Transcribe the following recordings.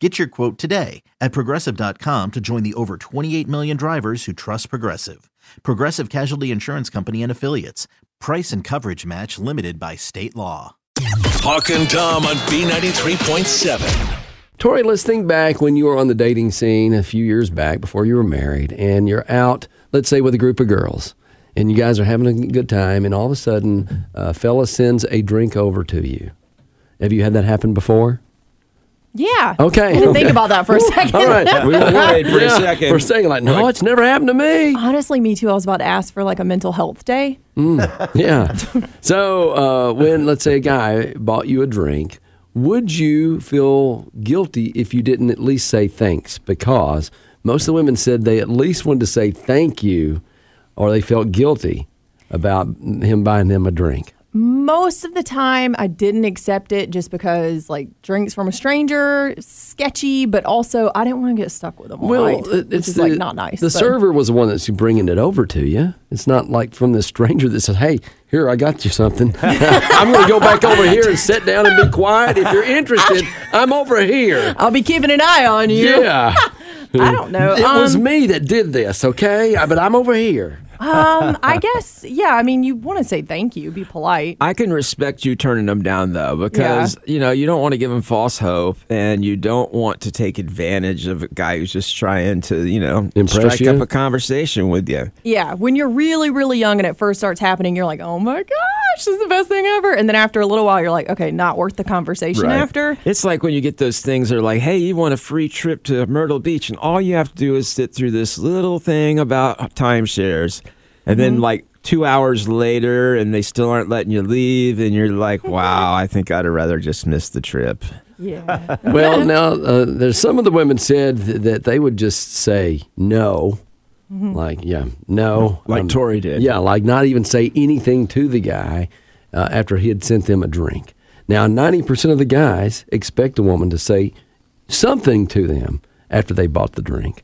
Get your quote today at progressive.com to join the over 28 million drivers who trust Progressive. Progressive Casualty Insurance Company and Affiliates. Price and coverage match limited by state law. Hawk and Tom on B93.7. Tori, let's think back when you were on the dating scene a few years back before you were married, and you're out, let's say, with a group of girls, and you guys are having a good time, and all of a sudden, a fella sends a drink over to you. Have you had that happen before? Yeah. Okay. I didn't think about that for a second. All right. We were worried for a second. For a second, like, no, it's never happened to me. Honestly, me too. I was about to ask for like a mental health day. Yeah. So uh, when, let's say, a guy bought you a drink, would you feel guilty if you didn't at least say thanks? Because most of the women said they at least wanted to say thank you or they felt guilty about him buying them a drink. Most of the time, I didn't accept it just because like drinks from a stranger, sketchy, but also I didn't want to get stuck with them all night, it- which is like not nice. The but- server was the one that's bringing it over to you. It's not like from the stranger that says, "Hey, here I got you something. I'm going to go back over here and sit down and be quiet. If you're interested, I'm over here." I'll be keeping an eye on you. Yeah. I don't know. It was Um, me that did this, okay? But I'm over here. Um, I guess, yeah. I mean, you want to say thank you, be polite. I can respect you turning them down though, because you know you don't want to give them false hope, and you don't want to take advantage of a guy who's just trying to, you know, Impress strike you? up a conversation with you. Yeah, when you're really, really young and it first starts happening, you're like, oh my gosh, this is the best thing ever. And then after a little while, you're like, okay, not worth the conversation after. It's like when you get those things that are like, hey, you want a free trip to Myrtle Beach, and all you have to do is sit through this little thing about timeshares. And Mm-hmm. then, like, two hours later, and they still aren't letting you leave, and you're like, wow, I think I'd rather just miss the trip. Yeah. Well, now uh, there's some of the women said th- that they would just say no, like yeah, no, Like Tori did. Yeah, like not even say anything to the guy uh, after he had sent them a drink. Now, ninety percent of the guys expect a woman to say something to them after they bought the drink.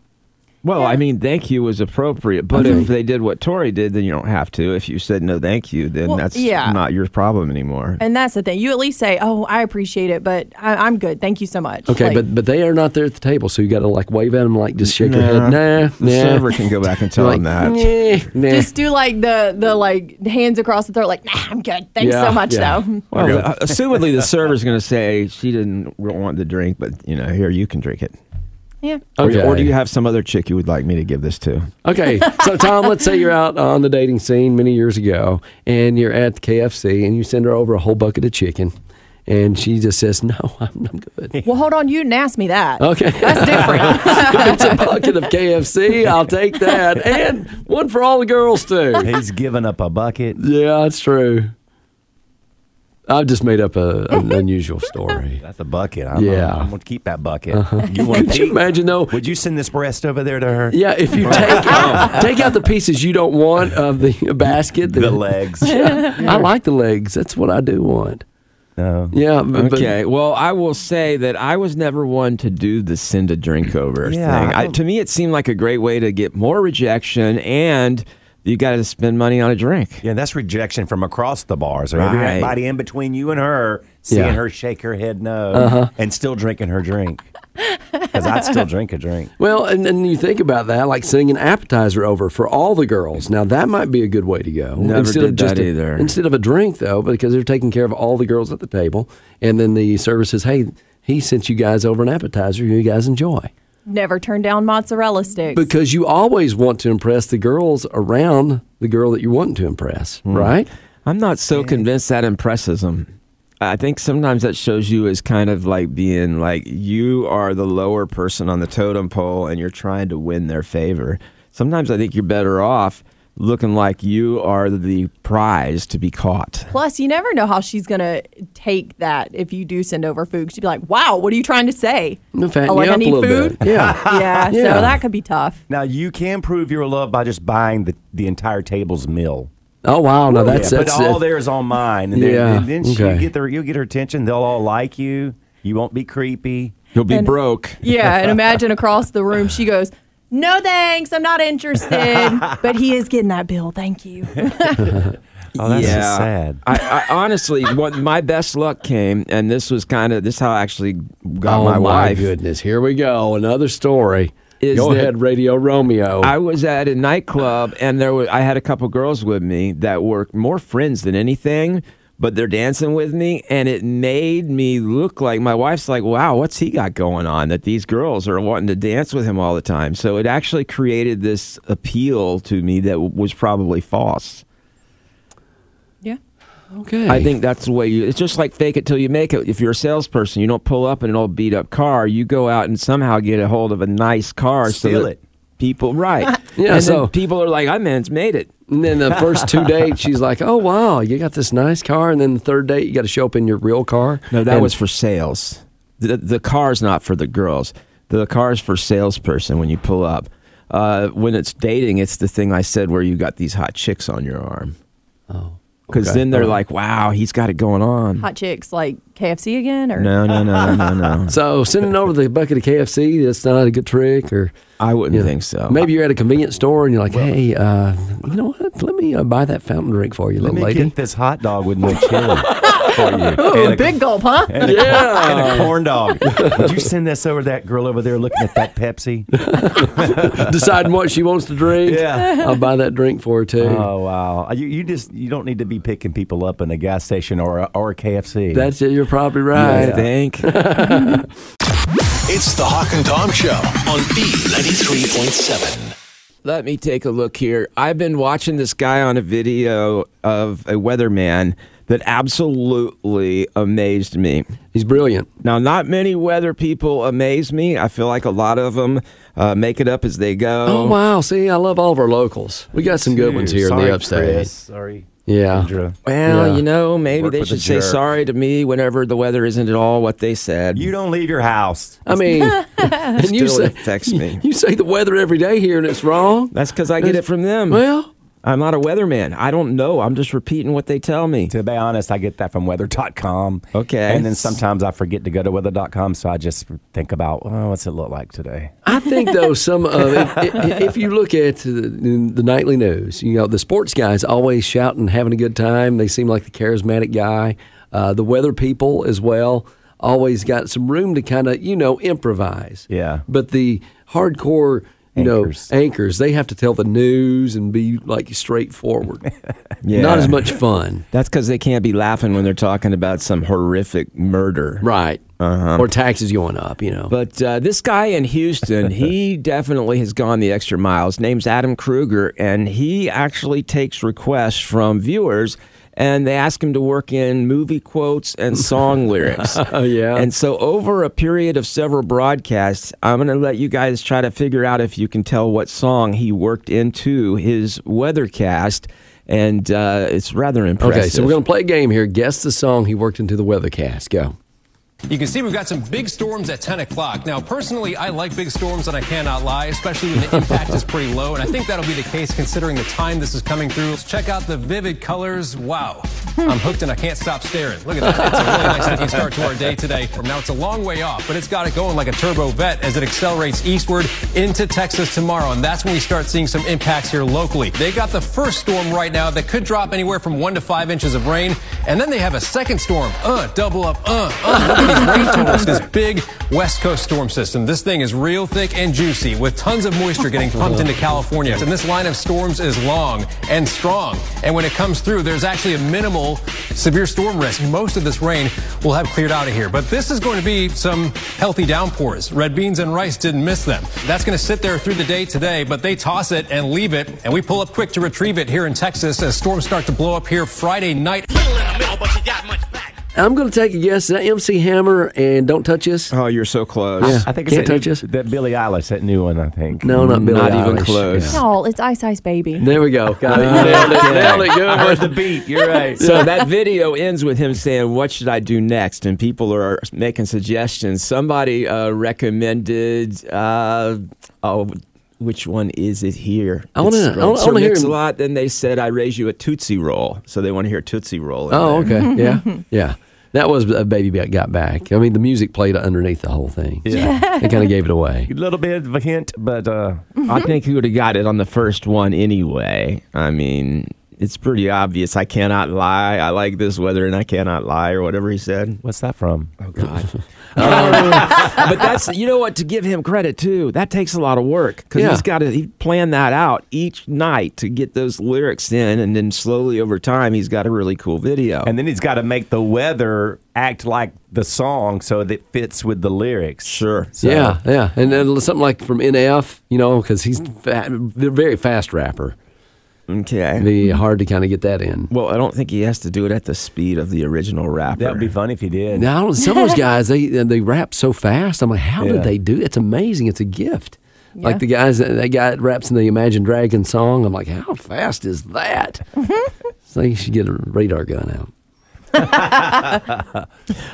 Well, I mean, thank you was appropriate, but Okay. if they did what Tori did, then you don't have to. If you said no, thank you, then Well, that's yeah. not your problem anymore. and that's the thing. You at least say, oh, I appreciate it, but I, I'm good. Thank you so much. Okay, Like, but but they are not there at the table, so you got to like wave at them, like just shake your head. Nah, the nah. server can go back and tell like, them that. "Nah, nah." just do like the the like hands across the throat, like, nah, I'm good. Thanks Yeah, so much, yeah. though. Well, assumedly the server's going to say she didn't want the drink, but you know, here you can drink it. Yeah. Or- Okay. Or, do you have some other chick you would like me to give this to? Okay, so Tom, let's say you're out on the dating scene many years ago, and you're at the KFC, and you send her over a whole bucket of chicken, and she just says, "No, I'm, I'm good." Well, hold on. You didn't ask me that. Okay, That's different. it's a bucket of KFC. I'll take that, and one for all the girls too. He's giving up a bucket. Yeah, that's true. I've just made up a, an unusual story. That's a bucket. I'm, Yeah. I'm, going to keep that bucket. Uh-huh. You want Could you to imagine though? Would you send this breast over there to her? Yeah, if you take out, take out the pieces you don't want of the basket, The legs. I like the legs. That's what I do want. No. Yeah. but- but- Okay. Well, I will say that I was never one to do the send a drink over Yeah, thing. I I, to me, it seemed like a great way to get more rejection, and you got to spend money on a drink. Yeah, that's rejection from across the bar. So Right. everybody in between you and her, seeing Yeah. her shake her head no, Uh-huh. and still drinking her drink. Because I'd still drink a drink. Well, and then you think about that, like sending an appetizer over for all the girls. Now that might be a good way to go. Never instead did of just that a- either. Instead of a drink, though, because they're taking care of all the girls at the table, and then the server says, "Hey, he sent you guys over an appetizer. You guys enjoy." Never turn down mozzarella sticks. Because you always want to impress the girls around the girl that you're wanting to impress, Hmm. right? I'm not so convinced that impresses them. I think sometimes that shows you as kind of like being like you are the lower person on the totem pole and you're trying to win their favor. Sometimes I think you're better off looking like you are the prize to be caught. Plus, you never know how she's gonna take that if you do send over food. She'd be like, "Wow, what are you trying to say? It'll fatten oh, like you I up a need little food? bit. Yeah. yeah, Yeah. So that could be tough. Now you can prove your love by just buying the, the entire table's meal. Oh wow, no, that's yeah, that's but all it. there is on mine, and then, Yeah, and then she okay. get their you'll get her attention. They'll all like you. You won't be creepy. You'll be And- broke. Yeah, and imagine across the room, she goes, "No thanks, I'm not interested." but he is getting that bill. Thank you. Oh, that's just sad. I, I honestly, what my best luck came, and this was kind of this is how I actually got oh my wife. goodness, here we go, another story. Is Go that- ahead, Radio Romeo. I was at a nightclub, and there were, I had a couple girls with me that were more friends than anything. But they're dancing with me, and it made me look like my wife's like, "Wow, what's he got going on?" That these girls are wanting to dance with him all the time. So it actually created this appeal to me that w- was probably false. yeah. okay, I think that's the way you. It's just like fake it till you make it. If you're a salesperson, you don't pull up in an old beat up car. You go out and somehow get a hold of a nice car. so Steal that it. People, right? Yeah, And so- then people are like, "I man's made it." And then the first two dates, she's like, "Oh wow, you got this nice car." And then the third date, you got to show up in your real car. No, that And- was for sales. The the car's not for the girls. The car's for salesperson when you pull up. Uh, when it's dating, it's the thing I said where you got these hot chicks on your arm. Oh, Because okay. then they're All right. like, "Wow, he's got it going on." Hot chicks like KFC again, or No, no, no, no, no, no. So sending over the bucket of KFC, that's not a good trick, or I wouldn't you know, think so. Maybe you're at a convenience store and you're like, "Hey, uh, you know what? Let me uh, buy that fountain drink for you, Let little me lady." get this hot dog with no chili for you. Ooh, And a- big gulp, huh? and a, and a corn dog. Would you send this over to that girl over there looking at that Pepsi? Deciding what she wants to drink. Yeah. I'll buy that drink for her too. Oh wow! Uh, you, you just you don't need to be picking people up in a gas station or a, or a KFC. That's it. You're probably right. I think. It's the Hawk and Tom Show on B93.7. Let me take a look here. I've been watching this guy on a video of a weatherman that absolutely amazed me. He's brilliant. Now, not many weather people amaze me. I feel like a lot of them uh, make it up as they go. Oh wow! See, I love all of our locals. We got some good ones here Sorry, in the upstate. Chris. Sorry. Yeah. Kendra. Well, Yeah. you know, maybe Work they with a should say jerk. sorry to me whenever the weather isn't at all what they said. You don't leave your house. I mean, and you say affects me. You say the weather every day here, and it's wrong. That's because I get it from them. Well, I'm not a weatherman. I don't know. I'm just repeating what they tell me. To be honest, I get that from weather.com. Okay. And then sometimes I forget to go to weather.com, so I just think about, oh, what's it look like today? I think though some of if, if you look at the, the nightly news, you know the sports guys always shouting, having a good time. They seem like the charismatic guy. Uh, the weather people as well always got some room to kind of you know improvise. Yeah. But the hardcore. You Anchors. know, anchors, they have to tell the news and be like straightforward. Yeah. Not as much fun. That's because they can't be laughing when they're talking about some horrific murder. Right. Uh-huh. Or taxes going up, you know. But uh, this guy in Houston, he definitely has gone the extra mile. His name's Adam Kruger, and he actually takes requests from viewers. And they ask him to work in movie quotes and song lyrics. Oh, yeah. And so, over a period of several broadcasts, I'm going to let you guys try to figure out if you can tell what song he worked into his weathercast. And uh, it's rather impressive. okay, so we're going to play a game here. Guess the song he worked into the weathercast. Go. You can see we've got some big storms at 10 o'clock. Now, personally, I like big storms, and I cannot lie, especially when the impact is pretty low. And I think that'll be the case considering the time this is coming through. Let's check out the vivid colors. Wow. I'm hooked and I can't stop staring. Look at that. It's a really nice looking start to our day today. Now, it's a long way off, but it's got it going like a turbo vet as it accelerates eastward into Texas tomorrow. And that's when we start seeing some impacts here locally. They got the first storm right now that could drop anywhere from one to five inches of rain. And then they have a second storm. Uh, double up. Uh, uh. This big West Coast storm system. This thing is real thick and juicy with tons of moisture getting pumped into California. And this line of storms is long and strong. And when it comes through, there's actually a minimal severe storm risk. Most of this rain will have cleared out of here, but this is going to be some healthy downpours. Red beans and rice didn't miss them. That's going to sit there through the day today, but they toss it and leave it, and we pull up quick to retrieve it here in Texas as storms start to blow up here Friday night. I'm going to take a guess. Is that MC Hammer and Don't Touch Us? Oh, you're so close. Yeah. I think it's Can't that, touch us. that Billie Eilish, that new one. I think. No, not Billie Not even close. Yeah. No, it's Ice Ice Baby. There we go. Got it. Nailed it. Nailed it. Good I heard the beat. You're right. So that video ends with him saying, "What should I do next?" And people are making suggestions. Somebody uh, recommended, uh, oh, which one is it here? I wanna- It's I wanna- I wanna hear him- Mix-a-Lot. Then they said, "I raise you a Tootsie Roll," so they want to hear Tootsie Roll. Oh, there. okay. Yeah. Yeah. That was a baby Back got back. I mean, the music played underneath the whole thing. Yeah. It kind of gave it away. a little bit of a hint, but uh, I think he would have got it on the first one anyway. I mean, it's pretty obvious. I cannot lie. I like this weather, and I cannot lie, or whatever he said. what's that from? Oh God. Oh, but that's you know what to give him credit too. That takes a lot of work because Yeah. he's got to he plan that out each night to get those lyrics in, and then slowly over time he's got a really cool video. And then he's got to make the weather act like the song so that it fits with the lyrics. sure, So- Yeah, yeah, and then something like from NF, you know, because he's fa- they're very fast rapper. Okay. It'd be hard to kind of get that in. well, I don't think he has to do it at the speed of the original rapper. That would be funny if he did. Now some of those guys they they rap so fast. I'm like, how Yeah. did they do? it? It's amazing. It's a gift. Yeah. Like the guys that, that guy that raps in the Imagine Dragon song. I'm like, how fast is that? Mm-hmm. so you should get a radar gun out.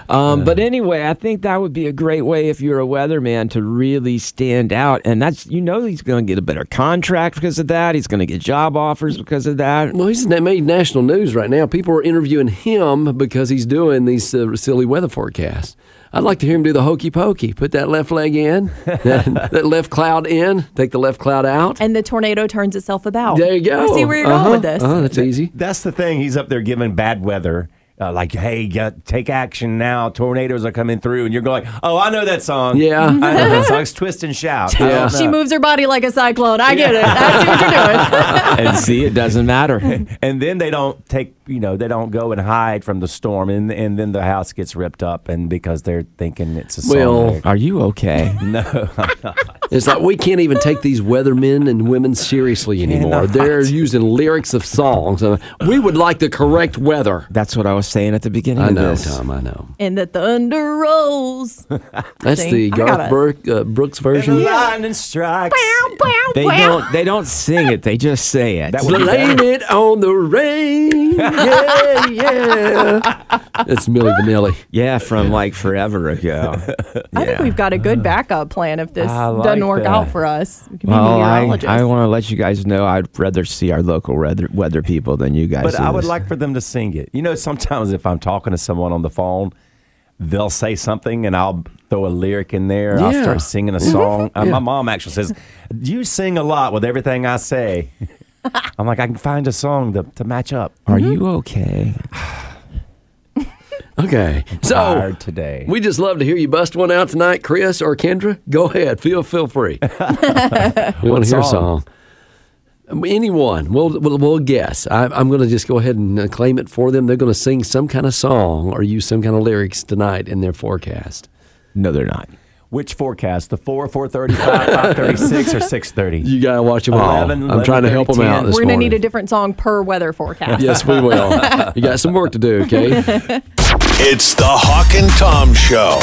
Um, but anyway, I think that would be a great way if you're a weatherman to really stand out, and that's you know he's going to get a better contract because of that. He's going to get job offers because of that. Well, he's na- made national news right now. People are interviewing him because he's doing these uh, silly weather forecasts. I'd like to hear him do the hokey pokey. Put that left leg in, that, that left cloud in, take the left cloud out. And the tornado turns itself about. There you go. I see where you're Uh-huh, going with this. Uh-huh, that's easy. That's the thing. He's up there giving bad weather. Uh, like, hey, get, take action now. Tornadoes are coming through. And you're going, oh, I know that song. Yeah. I know that song. It's Twist and Shout. Yeah. She moves her body like a cyclone. I get it. I see what you're doing. and see, it doesn't matter. and then they don't take, you know, they don't go and hide from the storm. And, and then the house gets ripped up. And because they're thinking it's a song. Well, Are you okay? no. It's like we can't even take these weathermen and women seriously anymore. Cannot. They're using lyrics of songs. Uh, we would like the correct weather. That's what I was saying at the beginning I of know, this. Tom. I know. And the thunder rolls. That's See, the Garth it. Brooks, uh, Brooks And the version. lightning strikes. They don't. They don't sing it. They just say it. That would be Blame it on the rain. Yeah, yeah. That's Millie Vanilli. yeah, from like forever ago. I think we've got a good backup plan if this like doesn't work that. out for us. We can be Well, I. I want to let you guys know I'd rather see our local weather weather people than you guys. But I would this. like for them to sing it. You know, sometimes if I'm talking to someone on the phone, they'll say something and I'll throw a lyric in there. I'll start singing a song. Uh, Yeah. My mom actually says, You sing a lot with everything I say. I'm like, I can find a song to, to match up. Are you okay? Okay. So Tired today. we just love to hear you bust one out tonight, Chris or Kendra. Go ahead. Feel feel free. we want to hear a song? song. Anyone. We'll, we'll, we'll guess. I, I'm going to just go ahead and uh, claim it for them. They're going to sing some kind of song or use some kind of lyrics tonight in their forecast. No, they're not. Which forecast? The 4, 435, 536, or 630? You got to watch them all. 11, I'm trying to help them out this We're going to need a different song per weather forecast. Yes, we will. you got some work to do, okay? It's the Hawk and Tom Show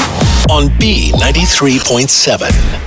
on B93.7.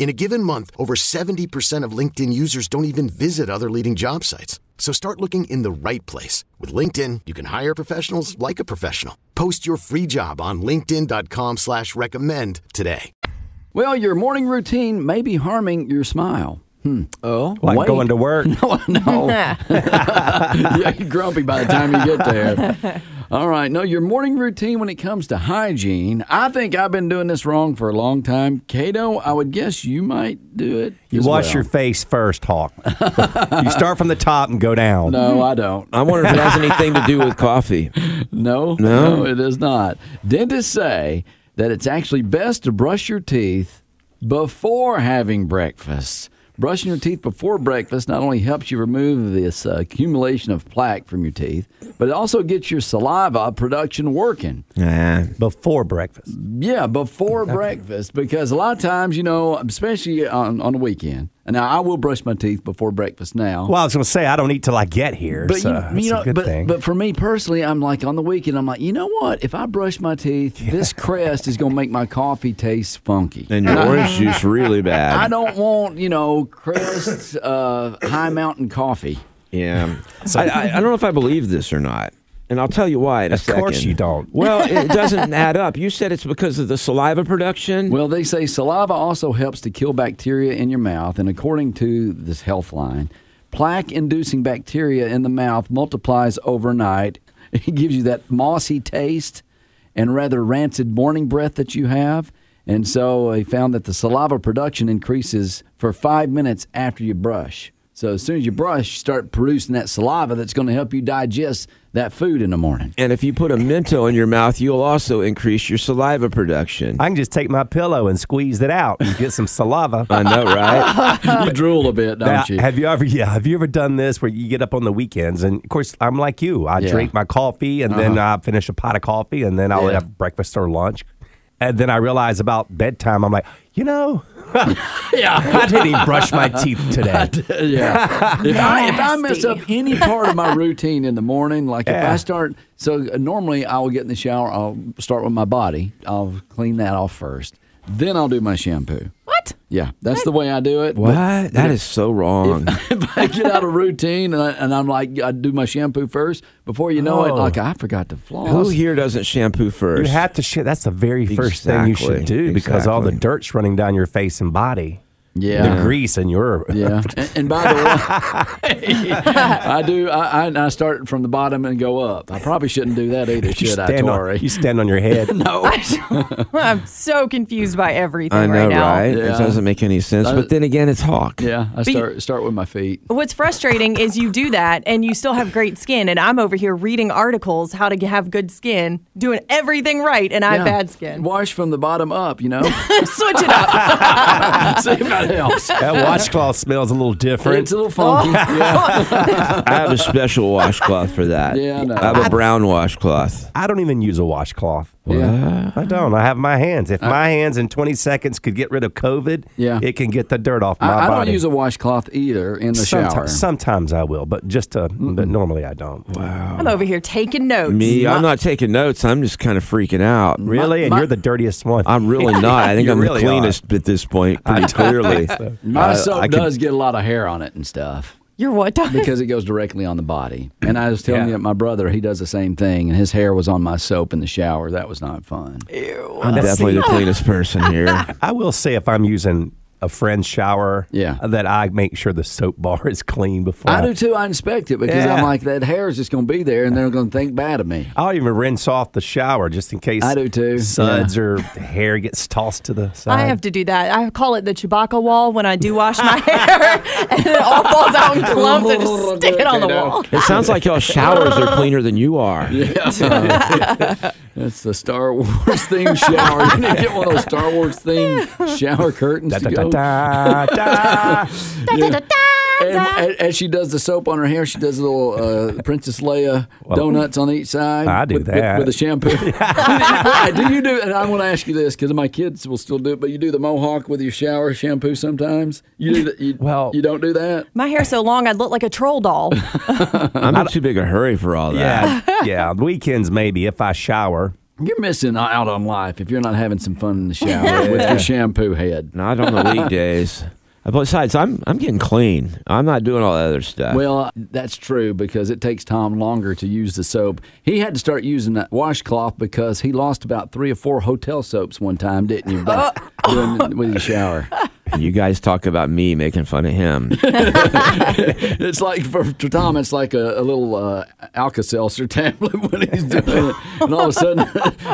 In a given month, over 70% of LinkedIn users don't even visit other leading job sites. So start looking in the right place. With LinkedIn, you can hire professionals like a professional. Post your free job on linkedin.com slash recommend today. Well, your morning routine may be harming your smile. Hmm. Oh, Like wait. going to work. No, no. yeah, you're grumpy by the time you get there. All right. No, your morning routine when it comes to hygiene. I think I've been doing this wrong for a long time. Cato, I would guess you might do it. You as wash well. your face first, Hawk. you start from the top and go down. No, I don't. I wonder if it has anything to do with coffee. No, No? no, it is not. Dentists say that it's actually best to brush your teeth before having breakfast. Brushing your teeth before breakfast not only helps you remove this uh, accumulation of plaque from your teeth, but it also gets your saliva production working. Nah. Before breakfast. Yeah, before breakfast, because a lot of times, you know, especially on, on the weekend. And now I will brush my teeth before breakfast now. Well, I was going to say, I don't eat till I get here. But so you, that's you know, a good but, thing. but for me personally, I'm like on the weekend, I'm like, you know what? If I brush my teeth, this crest is going to make my coffee taste funky. And your orange juice really bad. I don't want, you know, crest uh, high mountain coffee. Yeah. I, I, I don't know if I believe this or not. And I'll tell you why in a Of course you don't. Well, it doesn't add up. You said it's because of the saliva production. Well, they say saliva also helps to kill bacteria in your mouth, and according to this health line, plaque-inducing bacteria in the mouth multiplies overnight. It gives you that mossy taste and rather rancid morning breath that you have. And so they found that the saliva production increases for five minutes after you brush. So as soon as you brush, you start producing that saliva that's going to help you digest that food in the morning. and if you put a Mento in your mouth, you'll also increase your saliva production. I can just take my pillow and squeeze it out and get some saliva. I know, right? you drool a bit, don't Now, you? have you ever yeah, have you ever done this where you get up on the weekends and of course I'm like you. I Yeah. Uh-huh. drink my coffee and then I finish a pot of coffee and then I'll Yeah. have breakfast or lunch. And then I realize about bedtime I'm like, you know, yeah. I didn't even brush my teeth today. yeah. If I if I mess up any part of my routine in the morning, like if I start, so uh, normally I will get in the shower. I'll start with my body. I'll clean that off first. Then I'll do my shampoo. What? Yeah, that's the way I do it. what? But That is so wrong. if I get out of routine and, I, and I'm like, I do my shampoo first. Before you know it, Oh. like I forgot to floss. Who here doesn't shampoo first? You have to shit. That's the very first thing you should Exactly. do because all the dirt's running down your face and body. Yeah. The grease and your Yeah, and, and by the way, I do. I, I I start from the bottom and go up. I probably shouldn't do that either, you should I, stand Tori? on you stand on your head. no, I'm so confused by everything I know, right now. right? Yeah. It doesn't make any sense. Uh, but then again, it's Hawk. yeah, I But start start with my feet. What's frustrating is you do that and you still have great skin, and I'm over here reading articles how to have good skin, doing everything right, and I have Yeah. bad skin. Wash from the bottom up, you know. Switch it up. See if that. That washcloth smells a little different. It's a little funky. Yeah. I have a special washcloth for that. Yeah, I know. I have a brown washcloth. I don't even use a washcloth. Yeah. I don't. I have my hands. If my hands in 20 seconds could get rid of COVID, Yeah. it can get the dirt off my I, I body. don't use a washcloth either in the sometimes, shower. sometimes I will, but just uh, but normally I don't. Wow. I'm over here taking notes. Me, I'm not taking notes. I'm just kind of freaking out. Really? and my- you're the dirtiest one. I'm really not. I think I'm really the are. cleanest at this point, pretty clearly. My I- soap I could- does get a lot of hair on it and stuff. You're what? Doc? because it goes directly on the body. And I was telling Yeah. you my brother, he does the same thing, and his hair was on my soap in the shower. That was not fun. I'm definitely the cleanest person here. I will say if I'm using a friend's shower, Yeah. that I make sure the soap bar is clean before I do too. I inspect it because Yeah. I'm like that hair is just going to be there, and they're going to think bad of me. I'll even rinse off the shower just in case I do too. suds or hair gets tossed to the side. I have to do that. I call it the Chewbacca wall when I do wash my hair, and it all falls out in clumps and just stick it on the wall. It sounds like y'all showers are cleaner than you are. Yeah, That's the Star Wars theme shower. You need to get one of those Star Wars theme shower curtains. Da, to da, go. Da, da, da. And, and as she does the soap on her hair, she does little uh, Princess Leia donuts on each side. I do with, with- that. with, the shampoo. do you do? And I want to ask you this because my kids will still do it. But you do the mohawk with your shower shampoo sometimes. You do that. You, Well- you don't do that. My hair's so long, I'd look like a troll doll. I'm in too big a hurry for all that. Yeah, yeah. Weekends maybe if I shower. You're missing out on life if you're not having some fun in the shower with your shampoo head. Not on the weekdays. Besides, I'm I'm getting clean. I'm not doing all that other stuff. Well, that's true because it takes Tom longer to use the soap. He had to start using that washcloth because he lost about three or four hotel soaps one time, didn't you? By doing, with your shower. you guys talk about me making fun of him. It's like for, for Tom, it's like a, a little uh, Alka-Seltzer tablet when he's doing it, and all of a sudden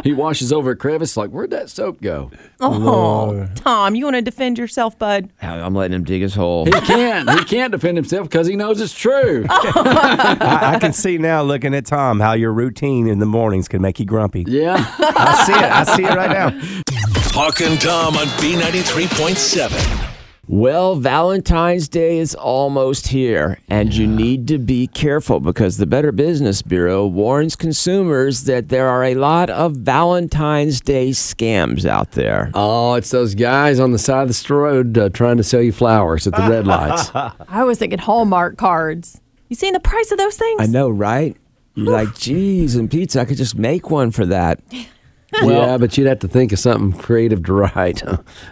he washes over a crevice. Like, where'd that soap go? Oh, Tom, you want to defend yourself, bud? I'm letting him dig his hole. He can't. He can't defend himself because he knows it's true. I, I can see now looking at Tom how your routine in the mornings can make you grumpy. Yeah. I see it. I see it right now. Hawk and Tom on B93.7. Well, Valentine's Day is almost here, and you need to be careful because the Better Business Bureau warns consumers that there are a lot of Valentine's Day scams out there. Oh, it's those guys on the side of the road uh, trying to sell you flowers at the red lights. I was thinking Hallmark cards. You seen the price of those things? I know, right? You're like, geez, and pizza, I could just make one for that. yeah, but you'd have to think of something creative to write.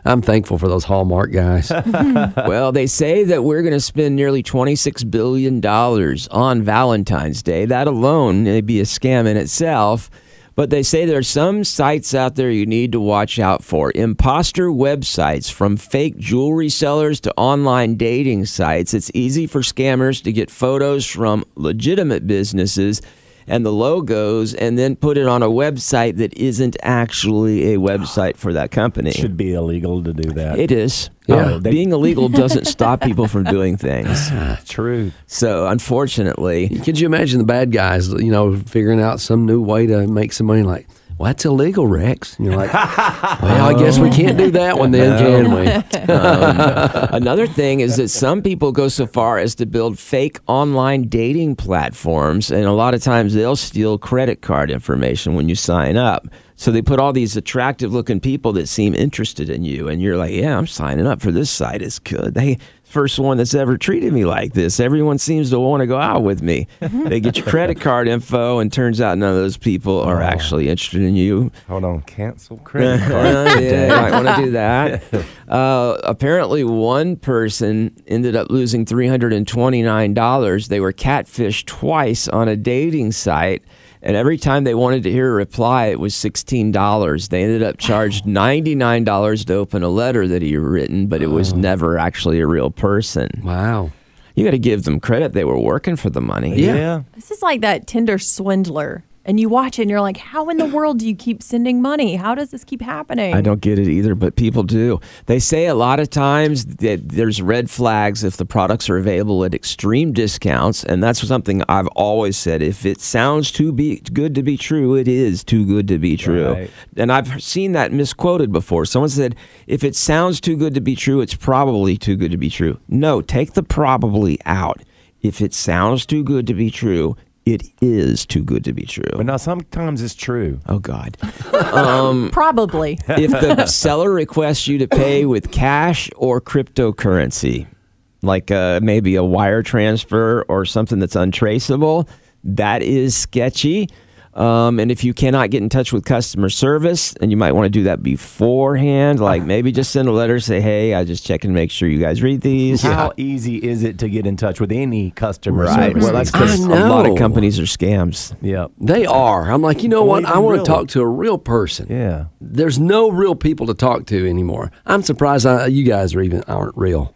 I'm thankful for those Hallmark guys. well, they say that we're going to spend nearly $26 billion on Valentine's Day. That alone may be a scam in itself. But they say there are some sites out there you need to watch out for. Imposter websites, from fake jewelry sellers to online dating sites. It's easy for scammers to get photos from legitimate businesses and the logos and then put it on a website that isn't actually a website for that company. It Should be illegal to do that. It is. Yeah. Uh, being illegal doesn't stop people from doing things. True. So, unfortunately, Could you imagine the bad guys, you know, figuring out some new way to make some money? Like, well, that's illegal, Rex. And you're like, well, I guess we can't do that one then, can we? um, another thing is that some people go so far as to build fake online dating platforms, and a lot of times they'll steal credit card information when you sign up. So they put all these attractive looking people that seem interested in you, and you're like, "Yeah, I'm signing up for this site. It's good. They first one that's ever treated me like this. Everyone seems to want to go out with me. they get your credit card info, and turns out none of those people are actually interested in you. Hold on. Cancel credit card. yeah, you might want to do that. Uh, apparently, one person ended up losing three hundred and twenty nine dollars. They were catfished twice on a dating site. And every time they wanted to hear a reply, it was sixteen dollars. They ended up charged ninety nine dollars to open a letter that he had written, but it was oh. never actually a real person. Wow. You got to give them credit; they were working for the money. Yeah. This is like that Tinder swindler. And you watch it and you're like, how in the world do you keep sending money? How does this keep happening? I don't get it either, but people do. They say a lot of times that there's red flags if the products are available at extreme discounts, and that's something I've always said. If it sounds too be good to be true, it is too good to be true. Right. And I've seen that misquoted before. Someone said, "If it sounds too good to be true, it's probably too good to be true." No, take the probably out. If it sounds too good to be true, it is too good to be true. But now sometimes it's true. Oh God. Um, Probably. if the seller requests you to pay with cash or cryptocurrency, like uh, maybe a wire transfer or something that's untraceable, that is sketchy. Um, and if you cannot get in touch with customer service, and you might want to do that beforehand, like maybe just send a letter, say, "Hey, I just checking and make sure you guys read these." How easy is it to get in touch with any customer Right. service? Well, that's because a I lot of companies are scams. yeah. They are. I'm like, you know what? I want real- to talk to a real person. Yeah. There's no real people to talk to anymore. I'm surprised I, you guys are even aren't real.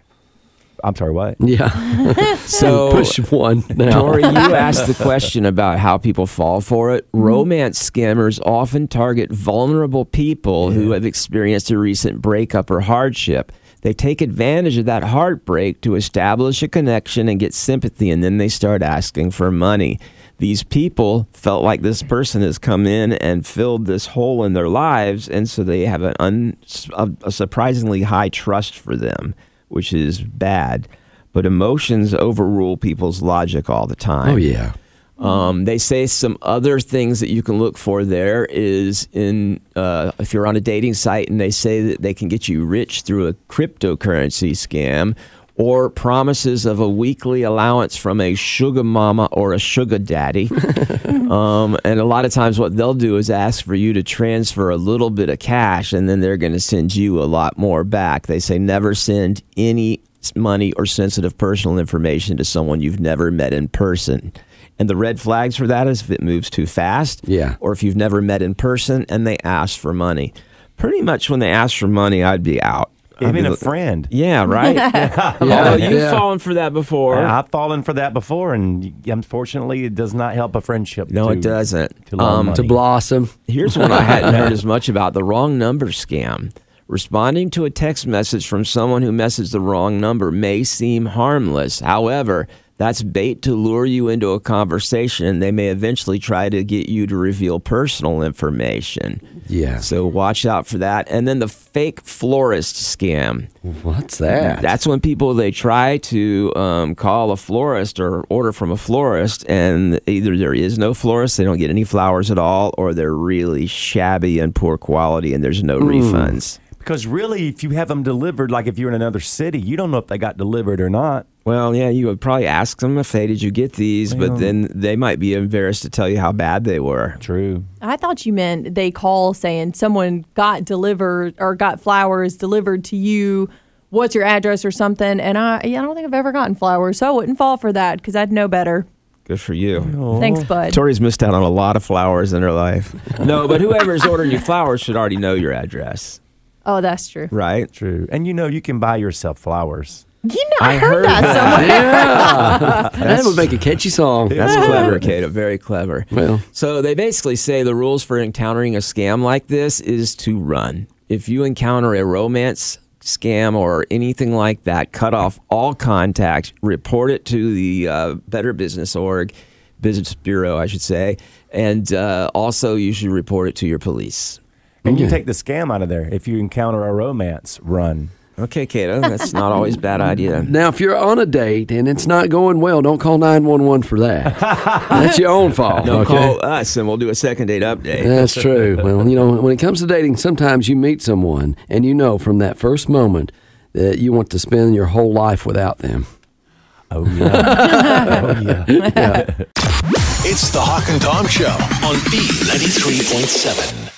I'm sorry, what? Yeah. So push one now. Tori, you asked the question about how people fall for it. Mm-hmm. Romance scammers often target vulnerable people who have experienced a recent breakup or hardship. They take advantage of that heartbreak to establish a connection and get sympathy, and then they start asking for money. These people felt like this person has come in and filled this hole in their lives, and so they have an un, a, a surprisingly high trust for them, which is bad. But emotions overrule people's logic all the time. Oh yeah. Um, they say some other things that you can look for there is in uh, if you're on a dating site and they say that they can get you rich through a cryptocurrency scam or promises of a weekly allowance from a sugar mama or a sugar daddy. um, and a lot of times, what they'll do is ask for you to transfer a little bit of cash and then they're going to send you a lot more back. They say never send any money or sensitive personal information to someone you've never met in person. And the red flags for that is if it moves too fast, Yeah. or if you've never met in person and they ask for money. Pretty much when they ask for money, I'd be out. I'd Even a friend. Yeah, right. Although you've yeah. fallen for that before. Yeah, I've fallen for that before, and unfortunately, it does not help a friendship. No, to- it doesn't. To Um. To blossom. Here's one I hadn't heard as much about the wrong number scam. Responding to a text message from someone who messaged the wrong number may seem harmless. However, that's bait to lure you into a conversation. They may eventually try to get you to reveal personal information. Yeah. So watch out for that. And then the fake florist scam. What's that? That's when people they try to um, call a florist or order from a florist, and either there is no florist, they don't get any flowers at all, or they're really shabby and poor quality, and there's no refunds. Because really, if you have them delivered, like if you're in another city, you don't know if they got delivered or not. Well, yeah, you would probably ask them if, hey, did you get these? Well- but then they might be embarrassed to tell you how bad they were. True. I thought you meant they call saying someone got delivered or got flowers delivered to you. What's your address or something? And I, yeah, I don't think I've ever gotten flowers, so I wouldn't fall for that because I'd know better. Good for you. Thanks, bud. Tori's missed out on a lot of flowers in her life. no, but whoever's ordering you flowers should already know your address, Oh, that's true. right? True. And you know, you can buy yourself flowers. You know, I, I heard, heard that, that. somewhere. that would make a catchy song. That's clever, Kato. Very clever. Well. so they basically say the rules for encountering a scam like this is to run. If you encounter a romance scam or anything like that, cut off all contact, report it to the uh, Better Business Org, Business Bureau, I should say, and uh, also you should report it to your police. And you take the scam out of there. If you encounter a romance, run. Okay, Kato, that's not always a bad idea. Now, if you're on a date and it's not going well, don't call 911 for that. That's your own fault. No, okay? call us and we'll do a second date update. That's true. Well, you know, when it comes to dating, sometimes you meet someone and you know from that first moment that you want to spend your whole life without them. Oh, yeah. oh, yeah. It's the Hawk and Tom Show on B93.7.